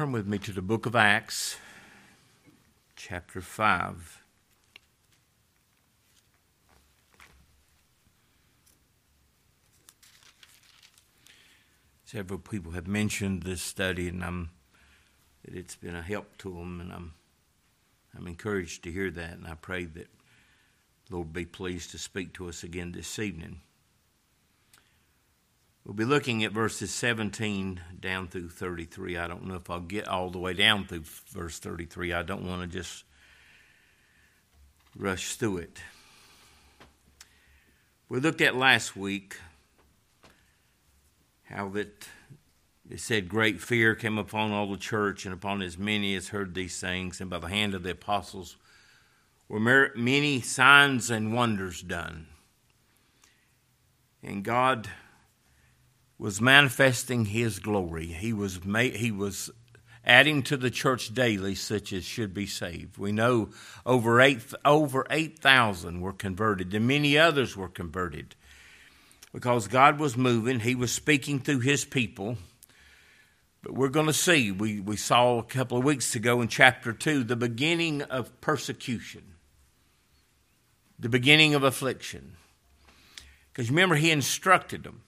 Turn with me to the book of Acts, chapter 5. Several people have mentioned this study, and I'm, that it's been a help to them, and I'm, I'm encouraged to hear that, and I pray that Lord be pleased to speak to us again this evening. We'll be looking at verses 17 down through 33. I don't know if I'll get all the way down through verse 33. I don't want to just rush through it. We looked at last week how that it said great fear came upon all the church and upon as many as heard these things, and by the hand of the apostles were many signs and wonders done. And God was manifesting his glory. He was made, he was adding to the church daily such as should be saved. We know over 8 over 8,000 were converted and many others were converted. Because God was moving, he was speaking through his people. But we're going to see, we, we saw a couple of weeks ago in chapter 2, the beginning of persecution, the beginning of affliction. Because remember, he instructed them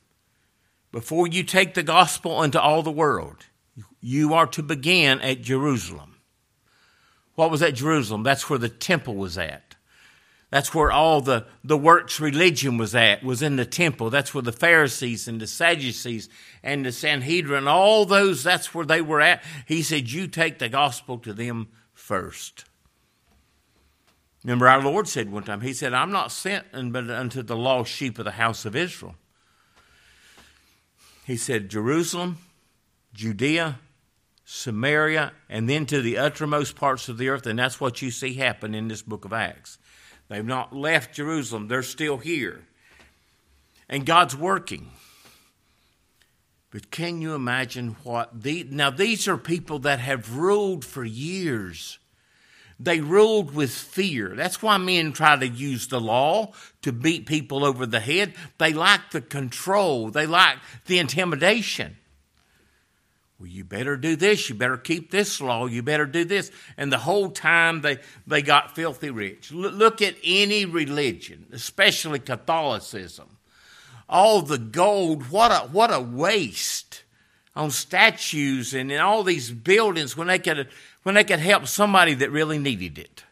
before you take the gospel into all the world, you are to begin at Jerusalem. What was at Jerusalem? That's where the temple was at. That's where all the, the works religion was at, was in the temple. That's where the Pharisees and the Sadducees and the Sanhedrin, all those, that's where they were at. He said, You take the gospel to them first. Remember, our Lord said one time, He said, I'm not sent but unto the lost sheep of the house of Israel. He said, Jerusalem, Judea, Samaria, and then to the uttermost parts of the earth. And that's what you see happen in this book of Acts. They've not left Jerusalem, they're still here. And God's working. But can you imagine what the now these are people that have ruled for years they ruled with fear. That's why men try to use the law to beat people over the head. They like the control, they like the intimidation. Well, you better do this, you better keep this law, you better do this. And the whole time they, they got filthy rich. Look at any religion, especially Catholicism. All the gold, what a, what a waste on statues and in all these buildings when they could when they could help somebody that really needed it.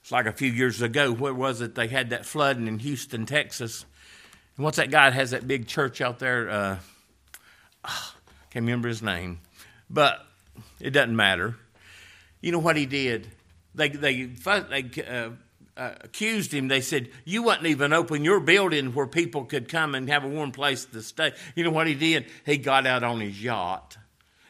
It's like a few years ago, where was it? They had that flooding in Houston, Texas. And what's that guy that has that big church out there? Uh, oh, can't remember his name, but it doesn't matter. You know what he did? They they, they uh, uh, accused him. They said you wouldn't even open your building where people could come and have a warm place to stay. You know what he did? He got out on his yacht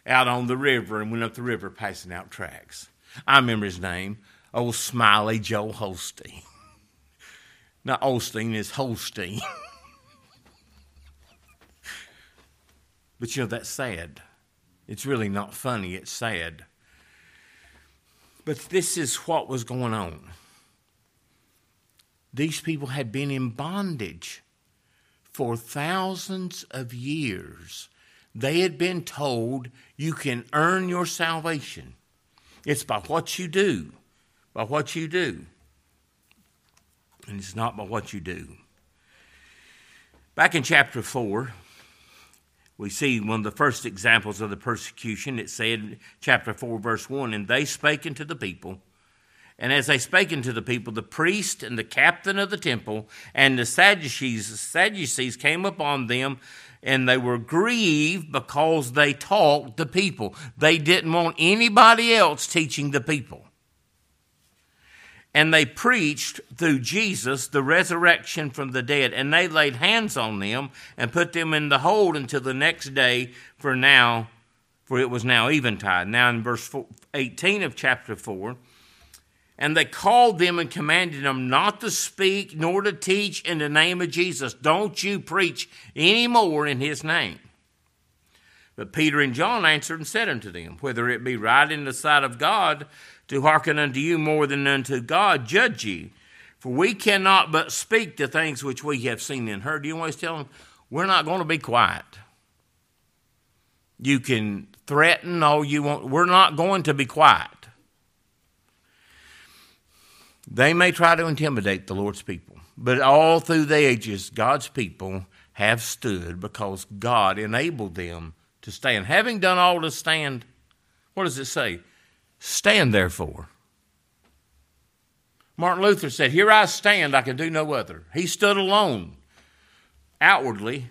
out on the river and went up the river passing out tracts. I remember his name, old Smiley Joe Holstein. Not Holstein, it's Osteen. but you know, that's sad. It's really not funny, it's sad. But this is what was going on. These people had been in bondage for thousands of years they had been told you can earn your salvation. It's by what you do, by what you do. And it's not by what you do. Back in chapter 4, we see one of the first examples of the persecution. It said, chapter 4, verse 1 And they spake unto the people. And as they spake unto the people, the priest and the captain of the temple and the Sadducees, the Sadducees came upon them and they were grieved because they taught the people. They didn't want anybody else teaching the people. And they preached through Jesus the resurrection from the dead, and they laid hands on them and put them in the hold until the next day, for now, for it was now eventide. Now, in verse 18 of chapter 4, and they called them and commanded them not to speak nor to teach in the name of Jesus. Don't you preach any more in his name. But Peter and John answered and said unto them, Whether it be right in the sight of God to hearken unto you more than unto God, judge ye. For we cannot but speak the things which we have seen and heard. You always tell them, We're not going to be quiet. You can threaten all you want. We're not going to be quiet. They may try to intimidate the Lord's people, but all through the ages, God's people have stood because God enabled them to stand. Having done all to stand, what does it say? Stand therefore. Martin Luther said, Here I stand, I can do no other. He stood alone outwardly.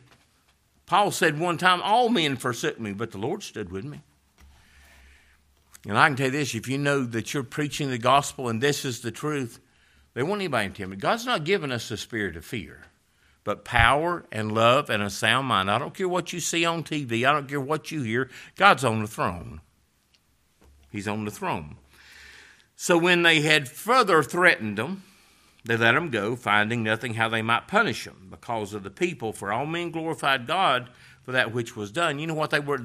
Paul said one time, All men forsook me, but the Lord stood with me. And I can tell you this if you know that you're preaching the gospel and this is the truth, they won't anybody intimidate. God's not giving us a spirit of fear, but power and love and a sound mind. I don't care what you see on TV, I don't care what you hear. God's on the throne. He's on the throne. So when they had further threatened them, they let them go, finding nothing how they might punish them because of the people. For all men glorified God for that which was done. You know what they were?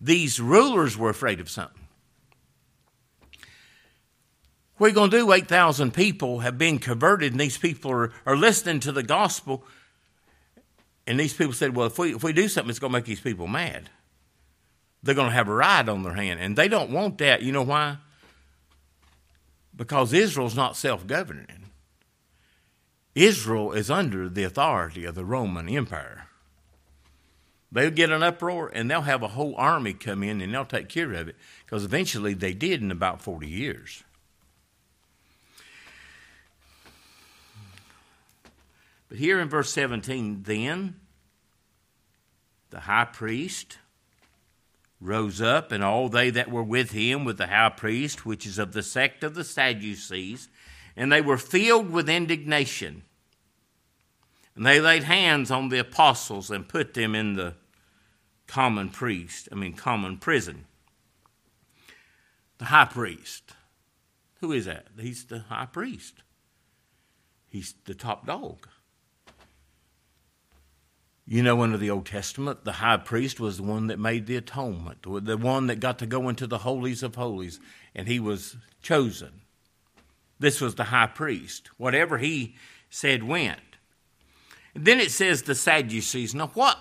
These rulers were afraid of something. What are you going to do? 8,000 people have been converted, and these people are, are listening to the gospel. And these people said, Well, if we, if we do something, it's going to make these people mad. They're going to have a riot on their hand. And they don't want that. You know why? Because Israel's not self governing. Israel is under the authority of the Roman Empire. They'll get an uproar and they'll have a whole army come in and they'll take care of it because eventually they did in about 40 years. But here in verse 17, then the high priest rose up, and all they that were with him with the high priest, which is of the sect of the Sadducees, and they were filled with indignation. And they laid hands on the apostles and put them in the common priest, I mean, common prison. The high priest. Who is that? He's the high priest. He's the top dog. You know, under the Old Testament, the high priest was the one that made the atonement, the one that got to go into the holies of holies, and he was chosen. This was the high priest. Whatever he said went. And then it says the Sadducees. Now, what?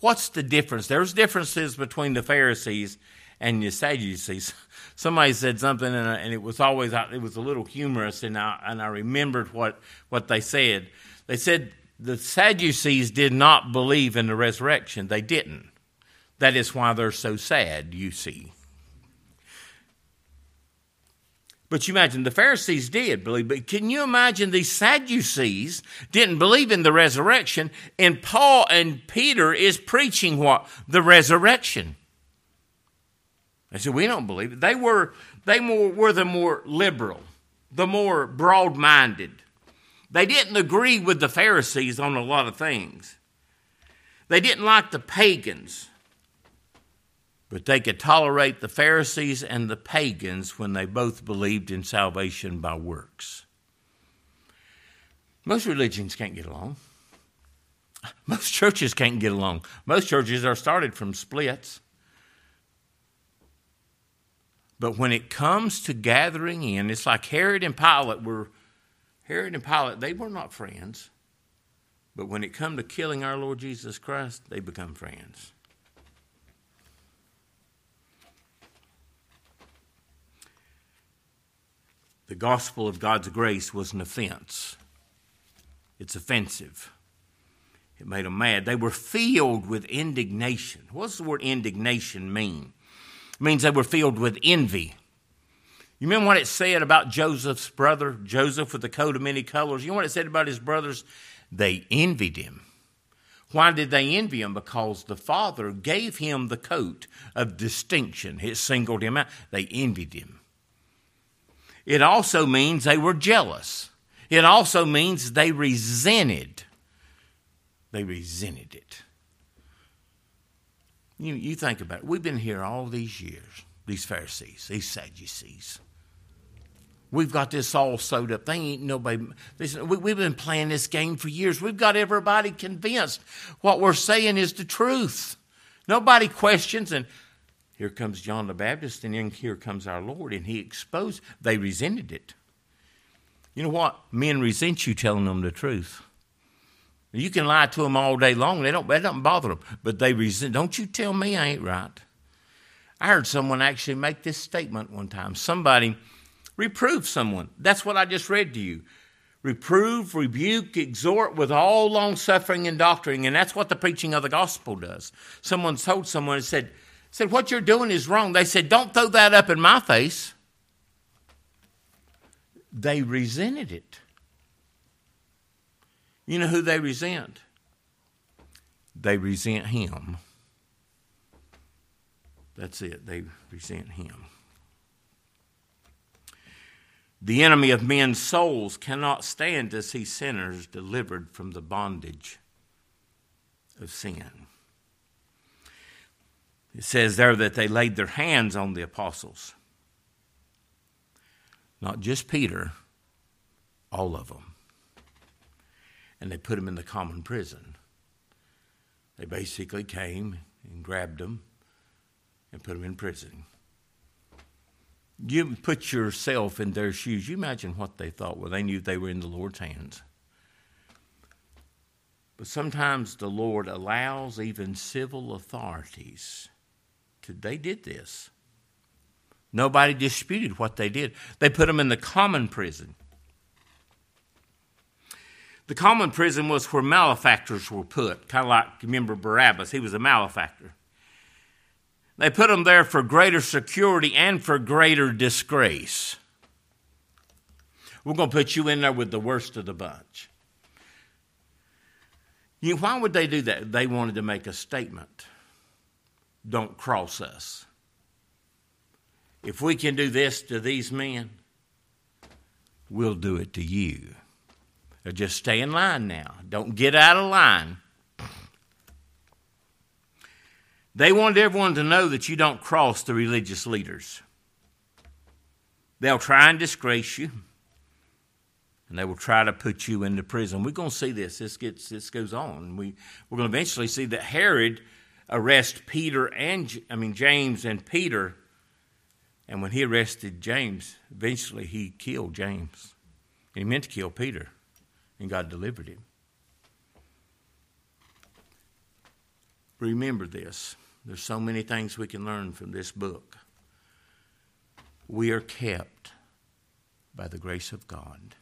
What's the difference? There's differences between the Pharisees and the Sadducees. Somebody said something, and, and it was always it was a little humorous, and I and I remembered what what they said. They said the Sadducees did not believe in the resurrection. They didn't. That is why they're so sad, you see. But you imagine the Pharisees did believe. But can you imagine the Sadducees didn't believe in the resurrection, and Paul and Peter is preaching what? The resurrection. They said, We don't believe it. They were, they more, were the more liberal, the more broad minded they didn't agree with the Pharisees on a lot of things. They didn't like the pagans, but they could tolerate the Pharisees and the pagans when they both believed in salvation by works. Most religions can't get along. Most churches can't get along. Most churches are started from splits. But when it comes to gathering in, it's like Herod and Pilate were Herod and Pilate, they were not friends. But when it come to killing our Lord Jesus Christ, they become friends. The gospel of God's grace was an offense. It's offensive. It made them mad. They were filled with indignation. What does the word indignation mean? It means they were filled with envy. You remember what it said about Joseph's brother, Joseph with the coat of many colors? You know what it said about his brothers? They envied him. Why did they envy him? Because the father gave him the coat of distinction. It singled him out. They envied him. It also means they were jealous. It also means they resented. They resented it. You, you think about it. We've been here all these years, these Pharisees, these Sadducees. We've got this all sewed up. They ain't nobody. Listen, we, have been playing this game for years. We've got everybody convinced what we're saying is the truth. Nobody questions. And here comes John the Baptist, and then here comes our Lord, and he exposed. They resented it. You know what? Men resent you telling them the truth. You can lie to them all day long. They don't, that doesn't bother them. But they resent. Don't you tell me I ain't right. I heard someone actually make this statement one time. Somebody reproved someone. That's what I just read to you. Reprove, rebuke, exhort with all long suffering and doctrine. And that's what the preaching of the gospel does. Someone told someone and said, said, What you're doing is wrong. They said, Don't throw that up in my face. They resented it. You know who they resent? They resent him. That's it. They resent him. The enemy of men's souls cannot stand to see sinners delivered from the bondage of sin. It says there that they laid their hands on the apostles. Not just Peter, all of them. And they put them in the common prison. They basically came and grabbed them and put them in prison. You put yourself in their shoes. You imagine what they thought. Well, they knew they were in the Lord's hands. But sometimes the Lord allows even civil authorities to, they did this. Nobody disputed what they did. They put them in the common prison. The common prison was where malefactors were put, kind of like, remember Barabbas, he was a malefactor. They put them there for greater security and for greater disgrace. We're going to put you in there with the worst of the bunch. You know, why would they do that? They wanted to make a statement. Don't cross us. If we can do this to these men, we'll do it to you. just stay in line now. Don't get out of line. They wanted everyone to know that you don't cross the religious leaders. They'll try and disgrace you, and they will try to put you into prison. We're going to see this. This gets this goes on. We we're going to eventually see that Herod arrest Peter and I mean James and Peter, and when he arrested James, eventually he killed James. And he meant to kill Peter, and God delivered him. Remember this. There's so many things we can learn from this book. We are kept by the grace of God.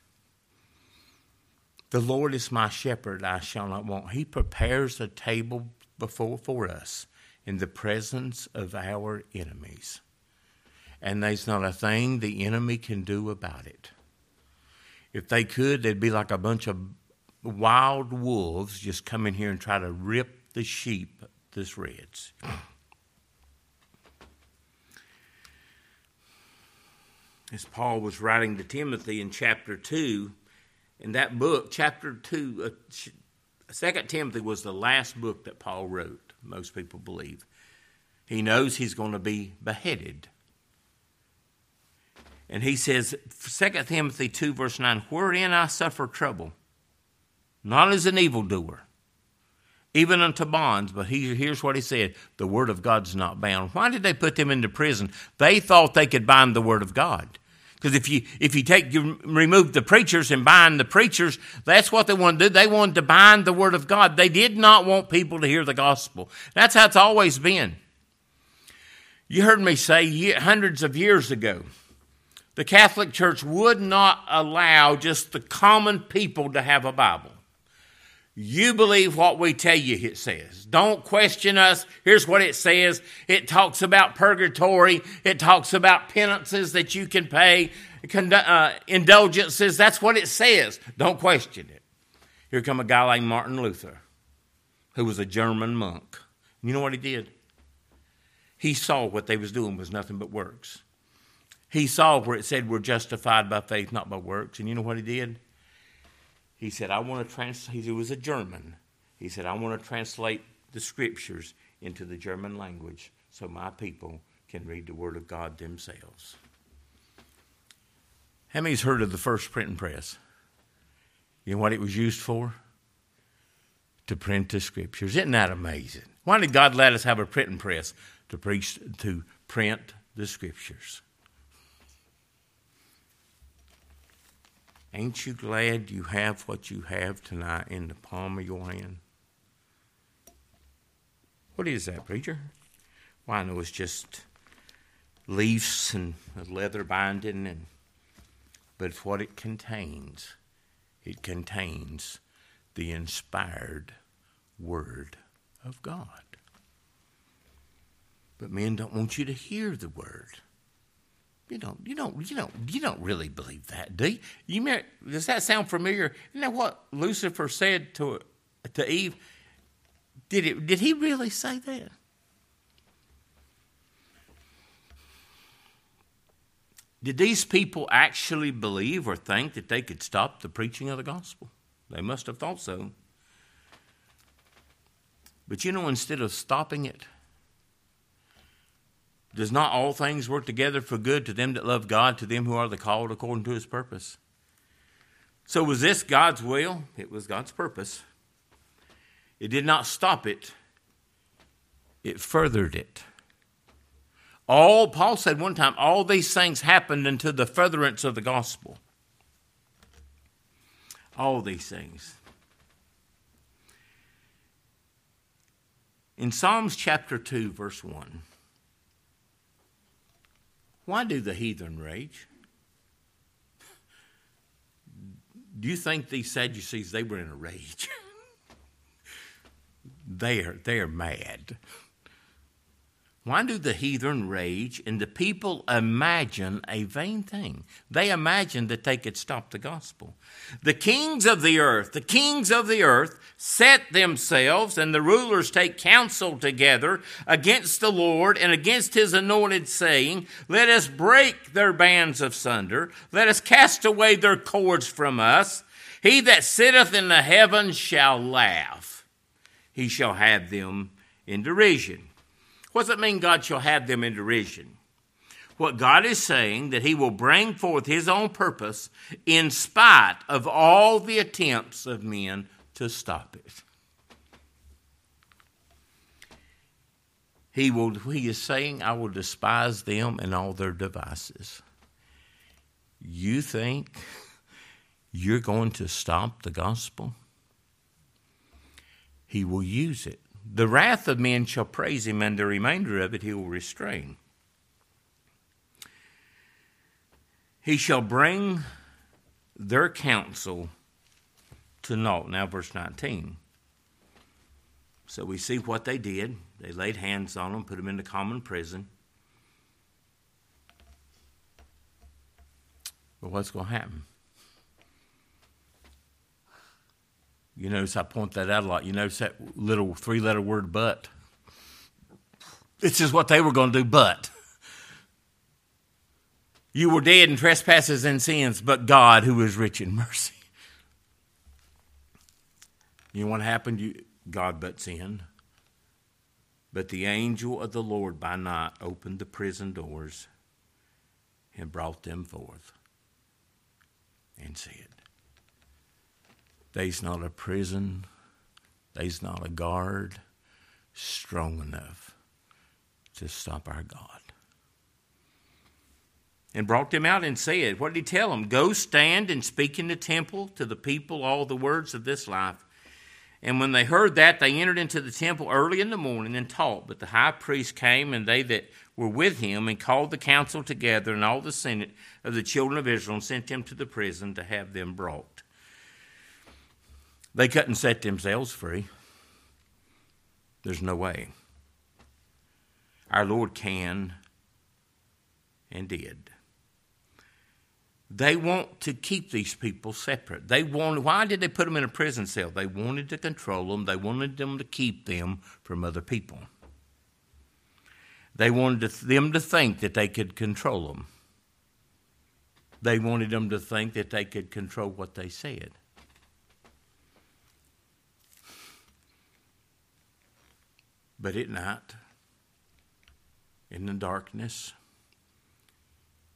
The Lord is my shepherd, I shall not want. He prepares a table before for us in the presence of our enemies. And there's not a thing the enemy can do about it. If they could, they'd be like a bunch of wild wolves just come in here and try to rip the sheep this reads. As Paul was writing to Timothy in chapter 2, in that book, chapter 2, uh, 2 Timothy was the last book that Paul wrote, most people believe. He knows he's going to be beheaded. And he says, 2 Timothy 2, verse 9, wherein I suffer trouble, not as an evildoer, even unto bonds. But he, here's what he said the word of God's not bound. Why did they put them into prison? They thought they could bind the word of God. Because if you if you take you remove the preachers and bind the preachers, that's what they wanted to do. They wanted to bind the word of God. They did not want people to hear the gospel. That's how it's always been. You heard me say hundreds of years ago, the Catholic Church would not allow just the common people to have a Bible. You believe what we tell you it says. Don't question us. Here's what it says. It talks about purgatory. It talks about penances that you can pay, uh, indulgences. That's what it says. Don't question it. Here come a guy like Martin Luther, who was a German monk. You know what he did? He saw what they was doing was nothing but works. He saw where it said we're justified by faith, not by works. And you know what he did? He said, I want to translate, he was a German. He said, I want to translate the scriptures into the German language so my people can read the Word of God themselves. How many's heard of the first printing press? You know what it was used for? To print the scriptures. Isn't that amazing? Why did God let us have a printing press to preach to print the scriptures? Ain't you glad you have what you have tonight in the palm of your hand? What is that, preacher? Why, I know it's just leaves and leather binding, and but what it contains, it contains the inspired Word of God. But men don't want you to hear the Word. You don't, you don't, you don't, you don't really believe that, do you? you does that sound familiar? Isn't that what Lucifer said to to Eve? Did it? Did he really say that? Did these people actually believe or think that they could stop the preaching of the gospel? They must have thought so. But you know, instead of stopping it, does not all things work together for good to them that love God, to them who are the called according to his purpose? So, was this God's will? It was God's purpose. It did not stop it, it furthered it. All, Paul said one time, all these things happened unto the furtherance of the gospel. All these things. In Psalms chapter 2, verse 1. Why do the heathen rage? Do you think these Sadducees they were in a rage? they're they're mad. Why do the heathen rage and the people imagine a vain thing? They imagine that they could stop the gospel. The kings of the earth, the kings of the earth set themselves and the rulers take counsel together against the Lord and against his anointed, saying, Let us break their bands of sunder, let us cast away their cords from us. He that sitteth in the heavens shall laugh, he shall have them in derision. What does it mean God shall have them in derision? What God is saying that He will bring forth His own purpose in spite of all the attempts of men to stop it. He will he is saying, I will despise them and all their devices. You think you're going to stop the gospel? He will use it. The wrath of men shall praise him, and the remainder of it he will restrain. He shall bring their counsel to naught. Now, verse 19. So we see what they did. They laid hands on them, put them into common prison. But what's going to happen? You notice I point that out a lot. You notice that little three letter word, but. This is what they were going to do, but. You were dead in trespasses and sins, but God, who is rich in mercy. You know what happened? You, God but sinned. But the angel of the Lord by night opened the prison doors and brought them forth and said, There's not a prison, there's not a guard strong enough to stop our God and brought them out and said, What did he tell them? Go stand and speak in the temple to the people all the words of this life. And when they heard that, they entered into the temple early in the morning and taught. But the high priest came, and they that were with him, and called the council together, and all the senate of the children of Israel, and sent them to the prison to have them brought. They couldn't set themselves free. There's no way. Our Lord can and did. They want to keep these people separate. They want, why did they put them in a prison cell? They wanted to control them. They wanted them to keep them from other people. They wanted them to think that they could control them. They wanted them to think that they could control what they said. But at night, in the darkness,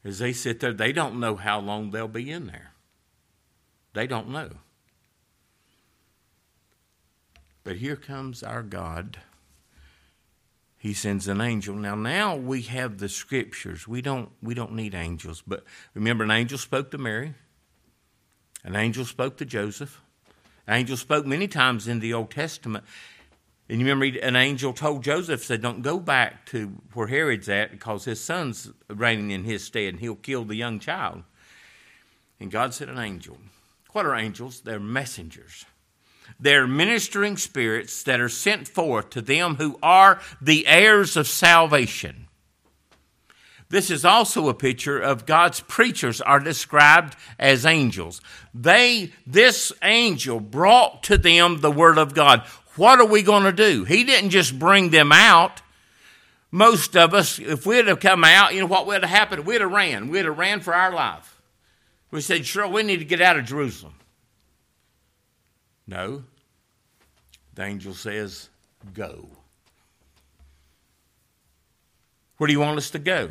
as they sit there, they don't know how long they'll be in there. They don't know. But here comes our God. He sends an angel. Now now we have the scriptures. We don't we don't need angels, but remember an angel spoke to Mary. An angel spoke to Joseph. An angel spoke many times in the Old Testament. And you remember an angel told Joseph, said, Don't go back to where Herod's at because his son's reigning in his stead and he'll kill the young child. And God said, An angel. What are angels? They're messengers. They're ministering spirits that are sent forth to them who are the heirs of salvation. This is also a picture of God's preachers are described as angels. They, this angel brought to them the word of God. What are we going to do? He didn't just bring them out. Most of us, if we'd have come out, you know what would have happened? We'd have ran. We'd have ran for our life. We said, sure, we need to get out of Jerusalem. No. The angel says, go. Where do you want us to go?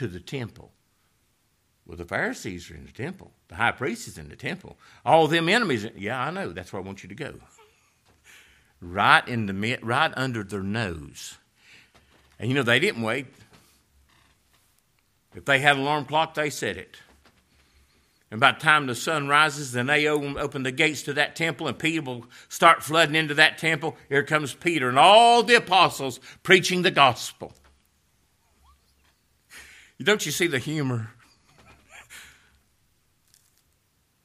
to the temple. Well, the Pharisees are in the temple. The high priest is in the temple. All them enemies. Yeah, I know. That's where I want you to go. Right in the right under their nose. And you know they didn't wait. If they had an alarm clock, they set it. And by the time the sun rises, then they open the gates to that temple, and people start flooding into that temple. Here comes Peter and all the apostles preaching the gospel. Don't you see the humor?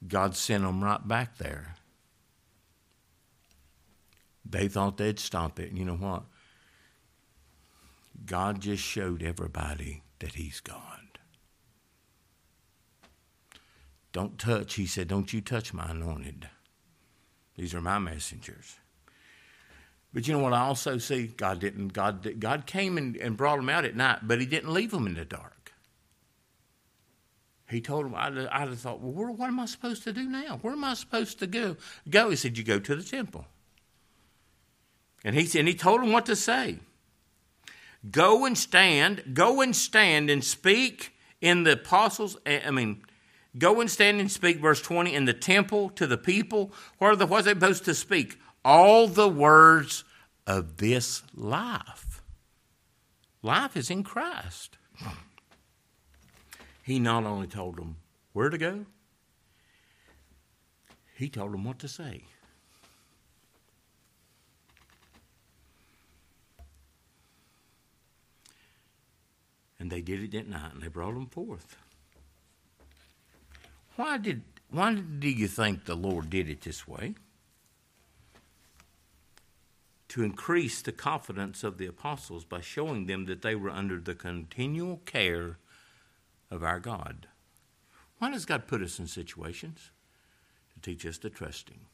God sent them right back there. They thought they'd stop it. And you know what? God just showed everybody that He's God. Don't touch, He said, don't you touch my anointed. These are my messengers. But you know what I also see? God didn't. God, God came and, and brought them out at night, but He didn't leave them in the dark. He told him, I'd, I'd have thought, well, where, what am I supposed to do now? Where am I supposed to go? Go. He said, you go to the temple. And he, and he told him what to say. Go and stand, go and stand and speak in the apostles, eh, I mean, go and stand and speak, verse 20, in the temple to the people. What are the, what's they supposed to speak? All the words of this life. Life is in Christ he not only told them where to go, he told them what to say. And they did it that night, and they brought them forth. Why did why do you think the Lord did it this way? To increase the confidence of the apostles by showing them that they were under the continual care of our God. Why does God put us in situations? To teach us to trust Him.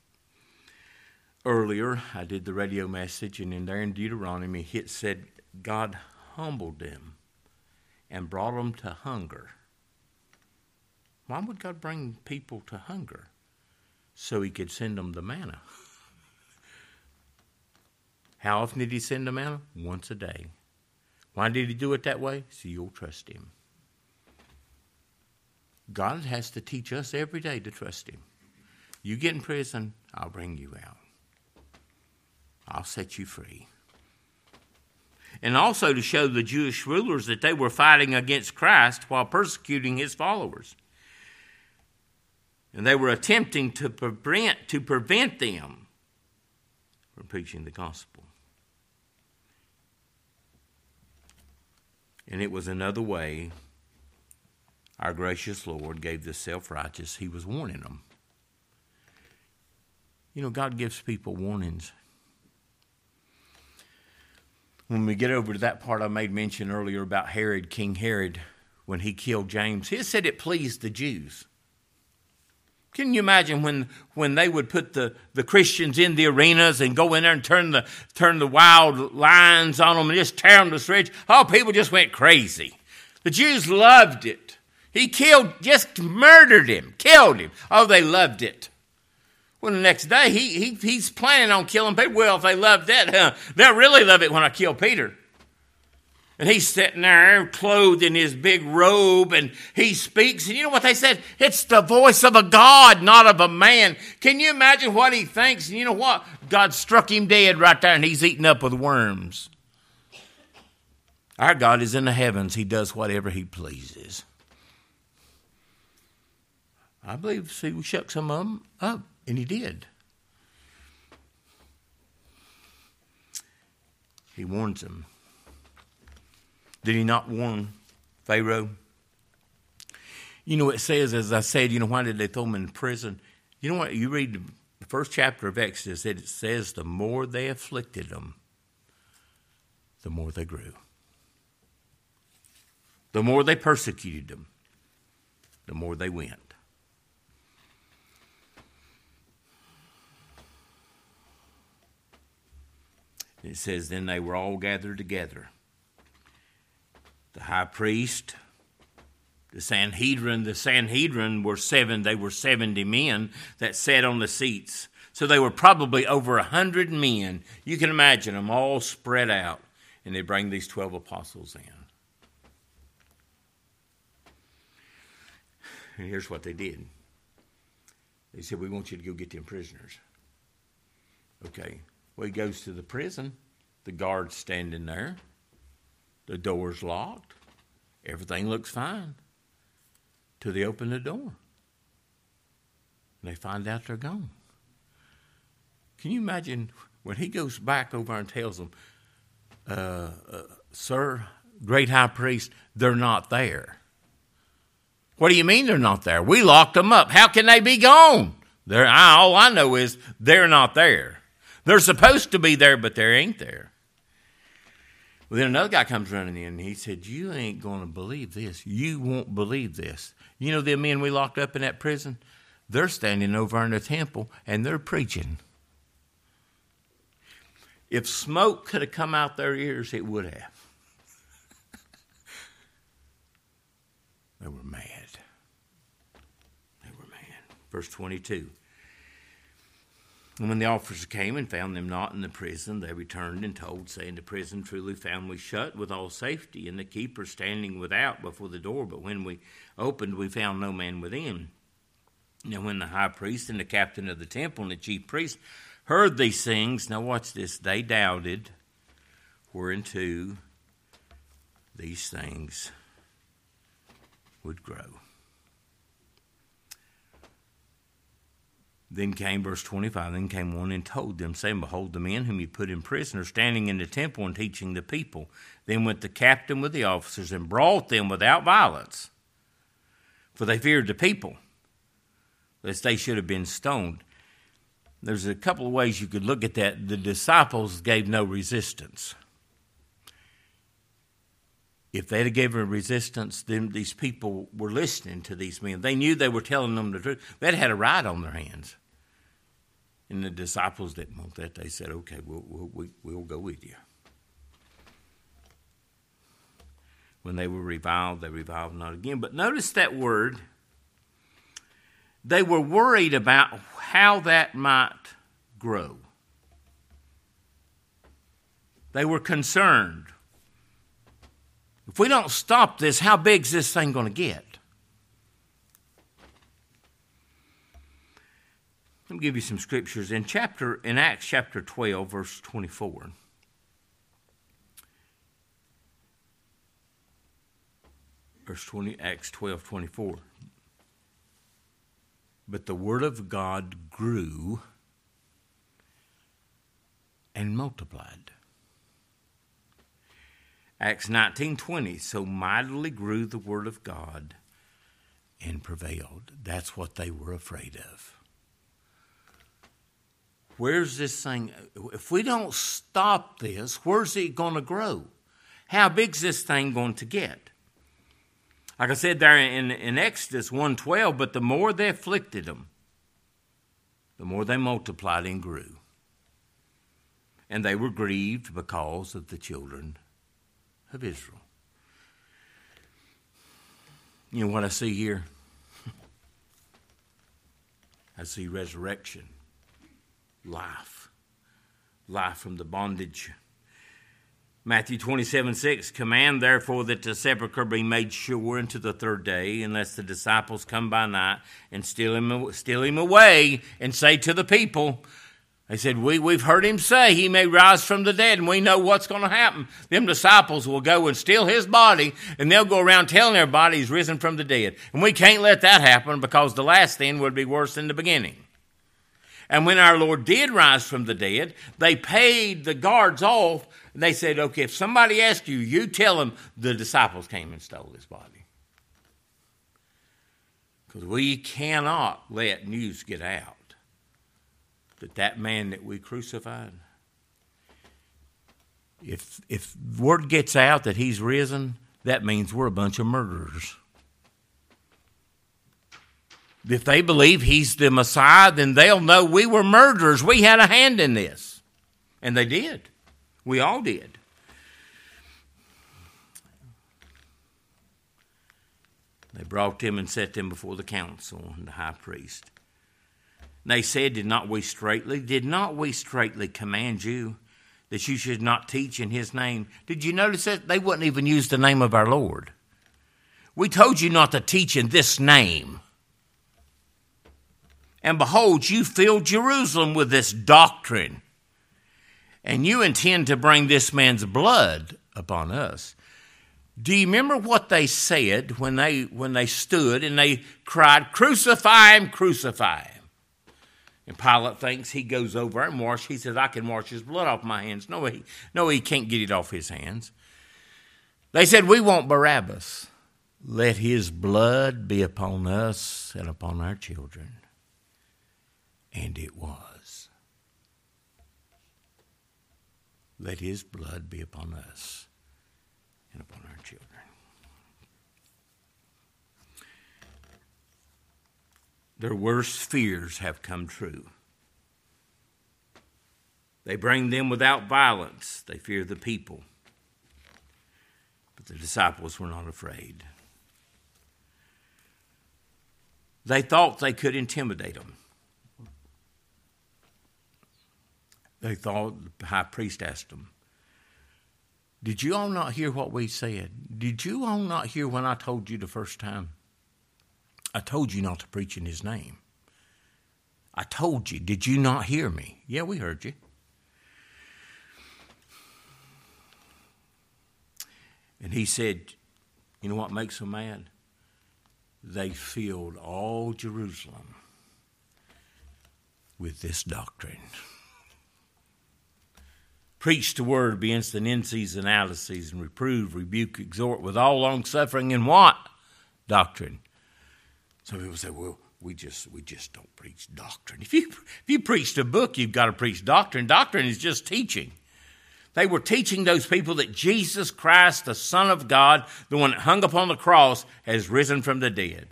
Earlier, I did the radio message, and in there in Deuteronomy, it said God humbled them and brought them to hunger. Why would God bring people to hunger? So He could send them the manna. How often did He send the manna? Once a day. Why did He do it that way? So you'll trust Him. God has to teach us every day to trust Him. You get in prison, I'll bring you out. I'll set you free. And also to show the Jewish rulers that they were fighting against Christ while persecuting his followers. And they were attempting to prevent, to prevent them from preaching the gospel. And it was another way our gracious Lord gave the self righteous, He was warning them. You know, God gives people warnings. When we get over to that part I made mention earlier about Herod, King Herod, when he killed James, he said it pleased the Jews. Can you imagine when, when they would put the, the Christians in the arenas and go in there and turn the, turn the wild lions on them and just tear them to shreds? Oh, people just went crazy. The Jews loved it. He killed, just murdered him, killed him. Oh, they loved it. Well, the next day, he, he, he's planning on killing Peter. Well, if they love that, huh, they'll really love it when I kill Peter. And he's sitting there clothed in his big robe and he speaks. And you know what they said? It's the voice of a God, not of a man. Can you imagine what he thinks? And you know what? God struck him dead right there and he's eaten up with worms. Our God is in the heavens, he does whatever he pleases. I believe he shook some of them up, and he did. He warns them. Did he not warn Pharaoh? You know, it says, as I said, you know, why did they throw him in prison? You know what? You read the first chapter of Exodus, it says, the more they afflicted them, the more they grew. The more they persecuted them, the more they went. It says, Then they were all gathered together. The high priest, the Sanhedrin, the Sanhedrin were seven, they were 70 men that sat on the seats. So they were probably over a hundred men. You can imagine them all spread out, and they bring these 12 apostles in. And here's what they did they said, We want you to go get them prisoners. Okay. Well, he goes to the prison. The guard's standing there. The door's locked. Everything looks fine. Till they open the door. And they find out they're gone. Can you imagine when he goes back over and tells them, uh, uh, Sir, great high priest, they're not there. What do you mean they're not there? We locked them up. How can they be gone? They're, all I know is they're not there. They're supposed to be there, but they ain't there. Well, then another guy comes running in and he said, You ain't going to believe this. You won't believe this. You know, the men we locked up in that prison? They're standing over in the temple and they're preaching. If smoke could have come out their ears, it would have. they were mad. They were mad. Verse 22. And when the officers came and found them not in the prison, they returned and told, saying, The prison truly found we shut with all safety, and the keeper standing without before the door. But when we opened, we found no man within. Now, when the high priest and the captain of the temple and the chief priest heard these things, now watch this, they doubted whereunto these things would grow. Then came verse 25. Then came one and told them, saying, Behold, the men whom you put in prison are standing in the temple and teaching the people. Then went the captain with the officers and brought them without violence, for they feared the people, lest they should have been stoned. There's a couple of ways you could look at that. The disciples gave no resistance. If they'd have given resistance, then these people were listening to these men. They knew they were telling them the truth. They'd had a right on their hands. And the disciples didn't want that. They said, okay, we'll, we'll, we'll go with you. When they were reviled, they reviled not again. But notice that word. They were worried about how that might grow. They were concerned. If we don't stop this, how big is this thing going to get? Let me give you some scriptures in chapter in Acts chapter 12 verse 24. Verse 20 Acts 12 24. But the word of God grew and multiplied. Acts 19:20 so mightily grew the word of God and prevailed. That's what they were afraid of. Where's this thing? If we don't stop this, where's it going to grow? How big's this thing going to get? Like I said there in, in Exodus 112, but the more they afflicted them, the more they multiplied and grew. And they were grieved because of the children of Israel. You know what I see here? I see resurrection life. Life from the bondage. Matthew 27 6 Command therefore that the sepulchre be made sure unto the third day, unless the disciples come by night and steal him, steal him away and say to the people, They said, we, We've heard him say he may rise from the dead, and we know what's going to happen. Them disciples will go and steal his body, and they'll go around telling everybody he's risen from the dead. And we can't let that happen because the last thing would be worse than the beginning. And when our Lord did rise from the dead, they paid the guards off. And they said, Okay, if somebody asks you, you tell them the disciples came and stole his body. Because we cannot let news get out that that man that we crucified, if, if word gets out that he's risen, that means we're a bunch of murderers. If they believe he's the Messiah, then they'll know we were murderers. We had a hand in this. And they did. We all did. They brought him and set him before the council and the high priest. They said, Did not we straightly, did not we straightly command you that you should not teach in his name? Did you notice that? They wouldn't even use the name of our Lord. We told you not to teach in this name. And behold, you fill Jerusalem with this doctrine. And you intend to bring this man's blood upon us. Do you remember what they said when they when they stood and they cried, Crucify him, crucify him? And Pilate thinks he goes over and wash. He says, I can wash his blood off my hands. No, he, no, he can't get it off his hands. They said, We want Barabbas. Let his blood be upon us and upon our children. And it was. Let his blood be upon us and upon our children. their worst fears have come true. They bring them without violence. They fear the people. But the disciples were not afraid. They thought they could intimidate them. They thought the high priest asked them, Did you all not hear what we said? Did you all not hear when I told you the first time? I told you not to preach in his name. I told you. Did you not hear me? Yeah, we heard you. And he said, You know what makes them mad? They filled all Jerusalem with this doctrine. Preach the word, be instant in season analyses, and reprove, rebuke, exhort with all long suffering and what? Doctrine. Some people say, well, we just we just don't preach doctrine. If you if you preached a book, you've got to preach doctrine. Doctrine is just teaching. They were teaching those people that Jesus Christ, the Son of God, the one that hung upon the cross, has risen from the dead.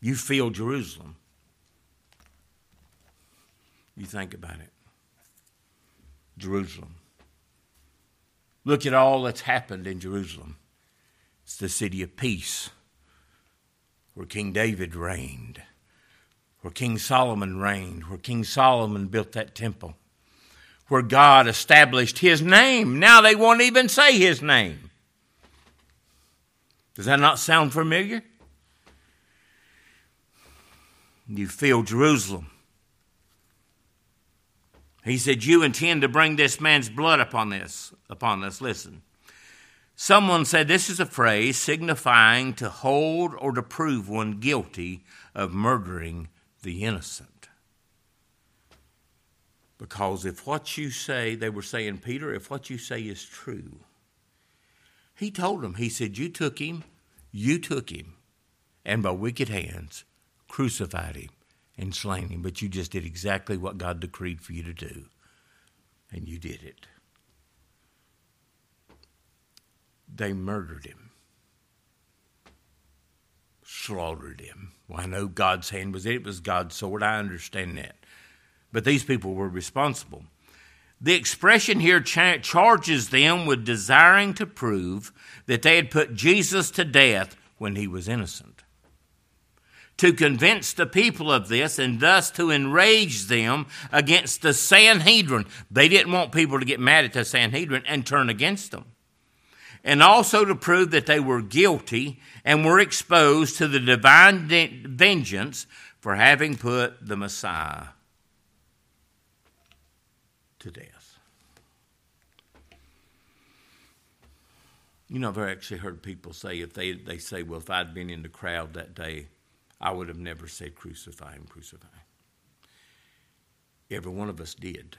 You feel Jerusalem. You think about it. Jerusalem. Look at all that's happened in Jerusalem. It's the city of peace where King David reigned, where King Solomon reigned, where King Solomon built that temple, where God established his name. Now they won't even say his name. Does that not sound familiar? You feel Jerusalem. He said, You intend to bring this man's blood upon this, upon us. Listen. Someone said this is a phrase signifying to hold or to prove one guilty of murdering the innocent. Because if what you say, they were saying, Peter, if what you say is true, he told them, he said, You took him, you took him, and by wicked hands crucified him and slain him, but you just did exactly what God decreed for you to do, and you did it. they murdered him, slaughtered him. Well, I know God's hand was it, it was God's sword. I understand that. But these people were responsible. The expression here cha- charges them with desiring to prove that they had put Jesus to death when he was innocent. To convince the people of this and thus to enrage them against the Sanhedrin. They didn't want people to get mad at the Sanhedrin and turn against them and also to prove that they were guilty and were exposed to the divine vengeance for having put the Messiah to death. You know, I've actually heard people say if they, they say, well, if I'd been in the crowd that day, I would have never said, crucify him, crucify him. Every one of us did.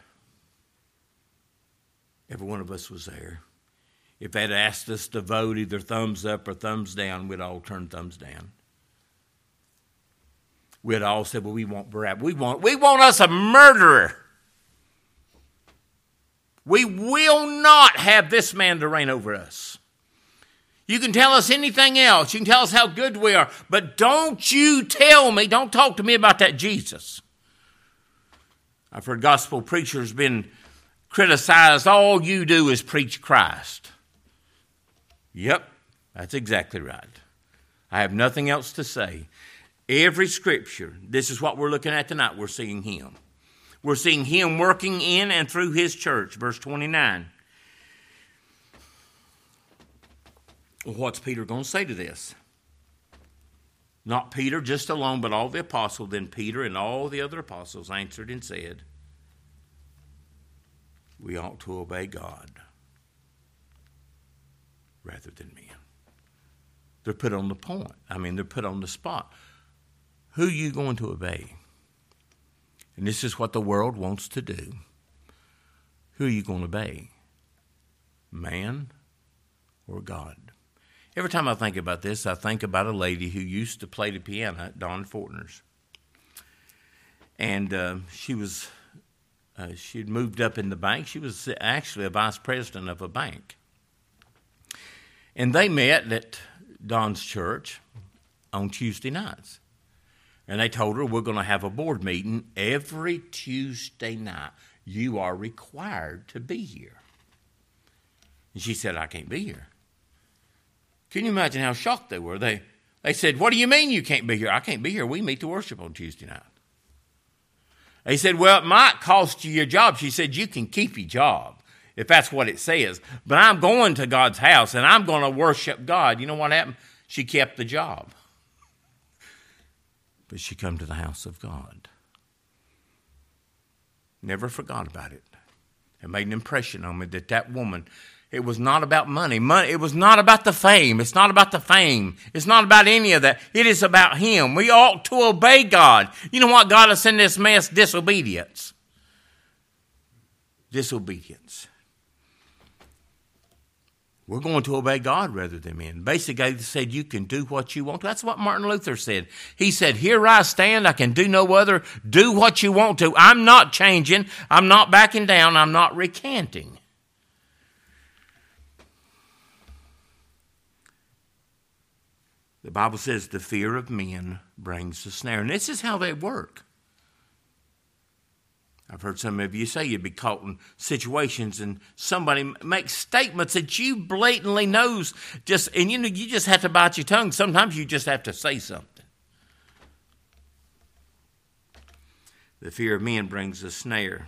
Every one of us was there. If they'd asked us to vote either thumbs up or thumbs down, we'd all turn thumbs down. We'd all said, well, we want Barabbas. We want, we want us a murderer. We will not have this man to reign over us. You can tell us anything else. You can tell us how good we are. But don't you tell me, don't talk to me about that Jesus. I've heard gospel preachers been criticized. All you do is preach Christ. Yep, that's exactly right. I have nothing else to say. Every scripture, this is what we're looking at tonight. We're seeing Him. We're seeing Him working in and through His church. Verse 29. What's Peter going to say to this? Not Peter just alone, but all the apostles. Then Peter and all the other apostles answered and said, We ought to obey God rather than men. They're put on the point. I mean, they're put on the spot. Who are you going to obey? And this is what the world wants to do. Who are you going to obey? Man or God? Every time I think about this, I think about a lady who used to play the piano at Don Fortner's. And uh, she was, uh, she had moved up in the bank. She was actually a vice president of a bank. And they met at Don's church on Tuesday nights. And they told her, We're going to have a board meeting every Tuesday night. You are required to be here. And she said, I can't be here. Can you imagine how shocked they were? They, they said, What do you mean you can't be here? I can't be here. We meet to worship on Tuesday night. They said, Well, it might cost you your job. She said, You can keep your job if that's what it says. But I'm going to God's house and I'm going to worship God. You know what happened? She kept the job but she come to the house of God. Never forgot about it. It made an impression on me that that woman, it was not about money. money. It was not about the fame. It's not about the fame. It's not about any of that. It is about Him. We ought to obey God. You know what got us in this mess? Disobedience. Disobedience. We're going to obey God rather than men. Basically, they said you can do what you want to. That's what Martin Luther said. He said, Here I stand, I can do no other. Do what you want to. I'm not changing, I'm not backing down, I'm not recanting. The Bible says the fear of men brings a snare. And this is how they work. I've heard some of you say you'd be caught in situations and somebody makes statements that you blatantly knows just and you know you just have to bite your tongue. Sometimes you just have to say something. The fear of men brings a snare.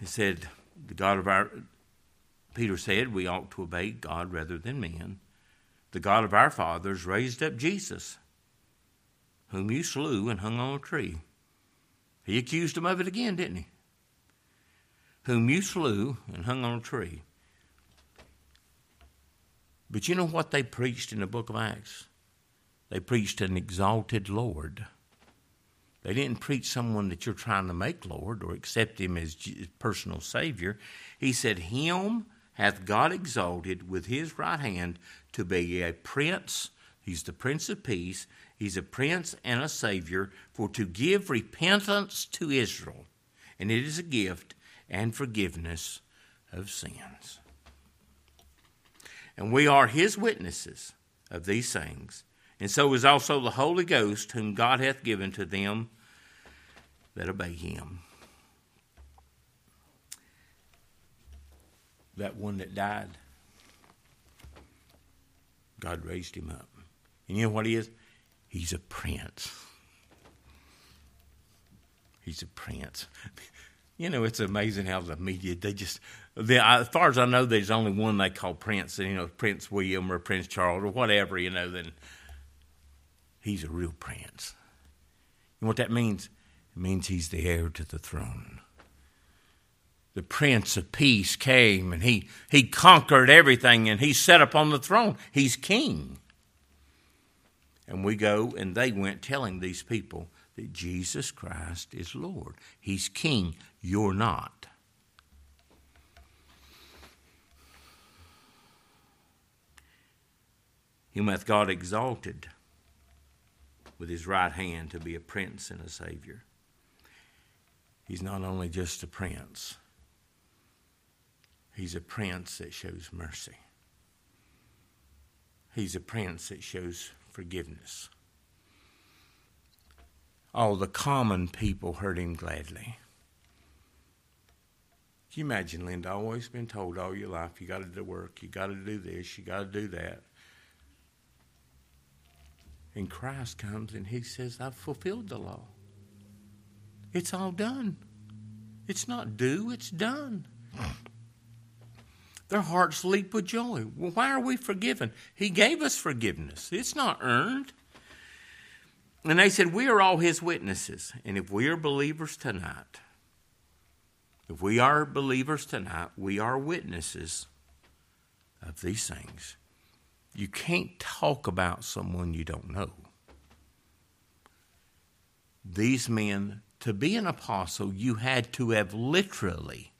He said, the God of our Peter said we ought to obey God rather than men. The God of our fathers raised up Jesus whom you slew and hung on a tree. He accused him of it again, didn't he? Whom you slew and hung on a tree. But you know what they preached in the book of Acts? They preached an exalted Lord. They didn't preach someone that you're trying to make Lord or accept him as personal Savior. He said, Him hath God exalted with his right hand to be a prince. He's the Prince of Peace He's a prince and a savior for to give repentance to Israel, and it is a gift and forgiveness of sins. And we are his witnesses of these things, and so is also the Holy Ghost, whom God hath given to them that obey him. That one that died, God raised him up. And you know what he is? He's a prince. He's a prince. You know, it's amazing how the media, they just, they, as far as I know, there's only one they call Prince, you know, Prince William or Prince Charles or whatever, you know, then he's a real prince. And what that means? It means he's the heir to the throne. The Prince of Peace came and he, he conquered everything and he sat upon the throne. He's king. And we go and they went telling these people that Jesus Christ is Lord. He's king. You're not. Him hath God exalted with his right hand to be a prince and a savior. He's not only just a prince, he's a prince that shows mercy. He's a prince that shows forgiveness. All the common people heard him gladly. Can you imagine, Linda, always been told all your life, you got to do work, you got to do this, you got to do that. And Christ comes and he says, I've fulfilled the law. It's all done. It's not due, it's done. Their hearts leap with joy. Well, why are we forgiven? He gave us forgiveness, it's not earned. And they said, We are all his witnesses. And if we are believers tonight, if we are believers tonight, we are witnesses of these things. You can't talk about someone you don't know. These men, to be an apostle, you had to have literally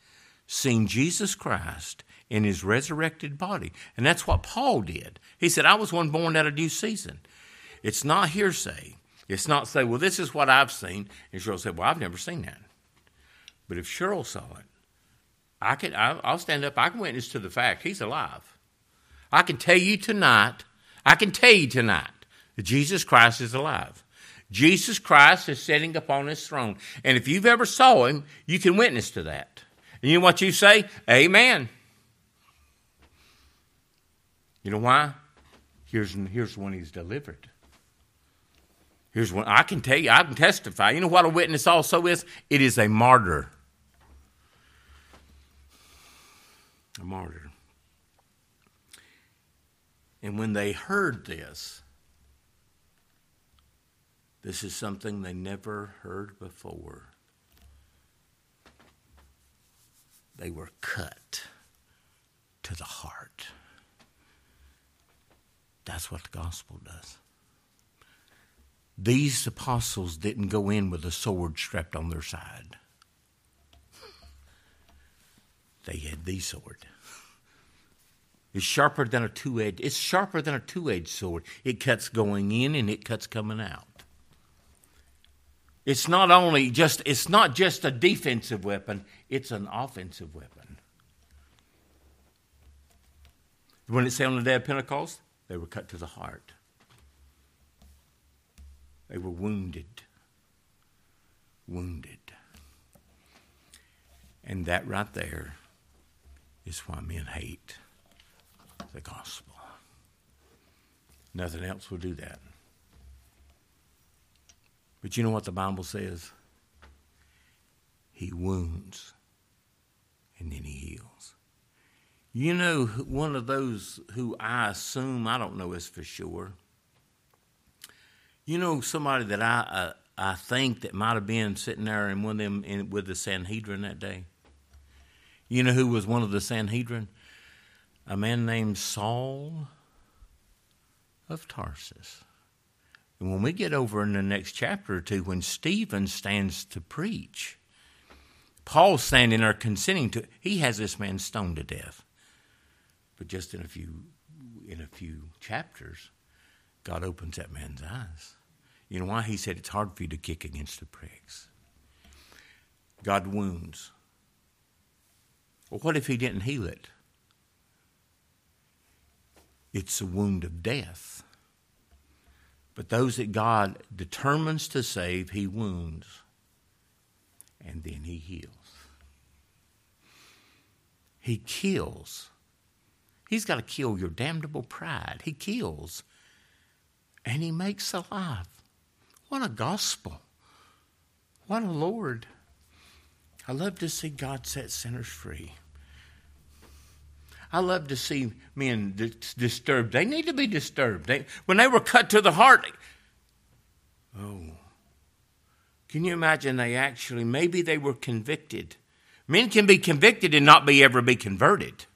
seen Jesus Christ in his resurrected body. And that's what Paul did. He said, I was one born out of due season. It's not hearsay. It's not say, well, this is what I've seen. And Cheryl said, well, I've never seen that. But if Cheryl saw it, I can, I'll stand up. I can witness to the fact he's alive. I can tell you tonight, I can tell you tonight that Jesus Christ is alive. Jesus Christ is sitting upon his throne. And if you've ever saw him, you can witness to that. And you know what you say? Amen. You know why? Here's, here's when he's delivered. Here's one I can tell you, I can testify. You know what a witness also is? It is a martyr. A martyr. And when they heard this, this is something they never heard before. They were cut to the heart. That's what the gospel does. These apostles didn't go in with a sword strapped on their side. They had the sword. It's sharper than a two edged. It's sharper than a two edged sword. It cuts going in and it cuts coming out. It's not only just it's not just a defensive weapon, it's an offensive weapon. When it said on the day of Pentecost, they were cut to the heart. They were wounded. Wounded. And that right there is why men hate the gospel. Nothing else will do that. But you know what the Bible says? He wounds and then he heals. You know, one of those who I assume, I don't know this for sure, you know, somebody that I uh, I think that might have been sitting there in one of them in, with the Sanhedrin that day. You know who was one of the Sanhedrin? A man named Saul of Tarsus. And when we get over in the next chapter or two, when Stephen stands to preach, Paul's standing there consenting to. He has this man stoned to death. But just in a few in a few chapters, God opens that man's eyes. You know why? He said it's hard for you to kick against the pricks. God wounds. Well, what if he didn't heal it? It's a wound of death. But those that God determines to save, he wounds. And then he heals. He kills. He's got to kill your damnable pride. He kills and he makes alive. What a gospel. What a Lord. I love to see God set sinners free. I love to see men disturbed. They need to be disturbed. They, when they were cut to the heart, oh, Can you imagine they actually, maybe they were convicted? Men can be convicted and not be ever be converted.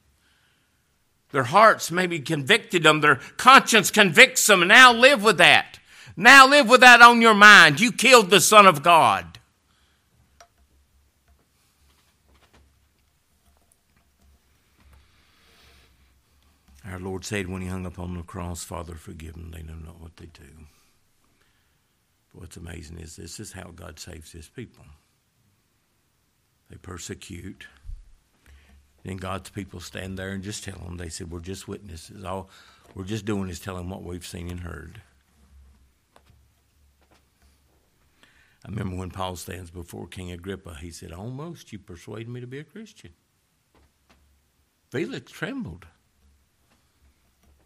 Their hearts maybe convicted them, their conscience convicts them, now live with that. Now live with that on your mind. You killed the Son of God. Our Lord said when He hung upon the cross, Father, forgive them. They know not what they do. But what's amazing is this is how God saves His people. They persecute. Then God's people stand there and just tell them. They said, We're just witnesses. All we're just doing is telling what we've seen and heard. I remember when Paul stands before King Agrippa, he said, Almost you persuaded me to be a Christian. Felix trembled.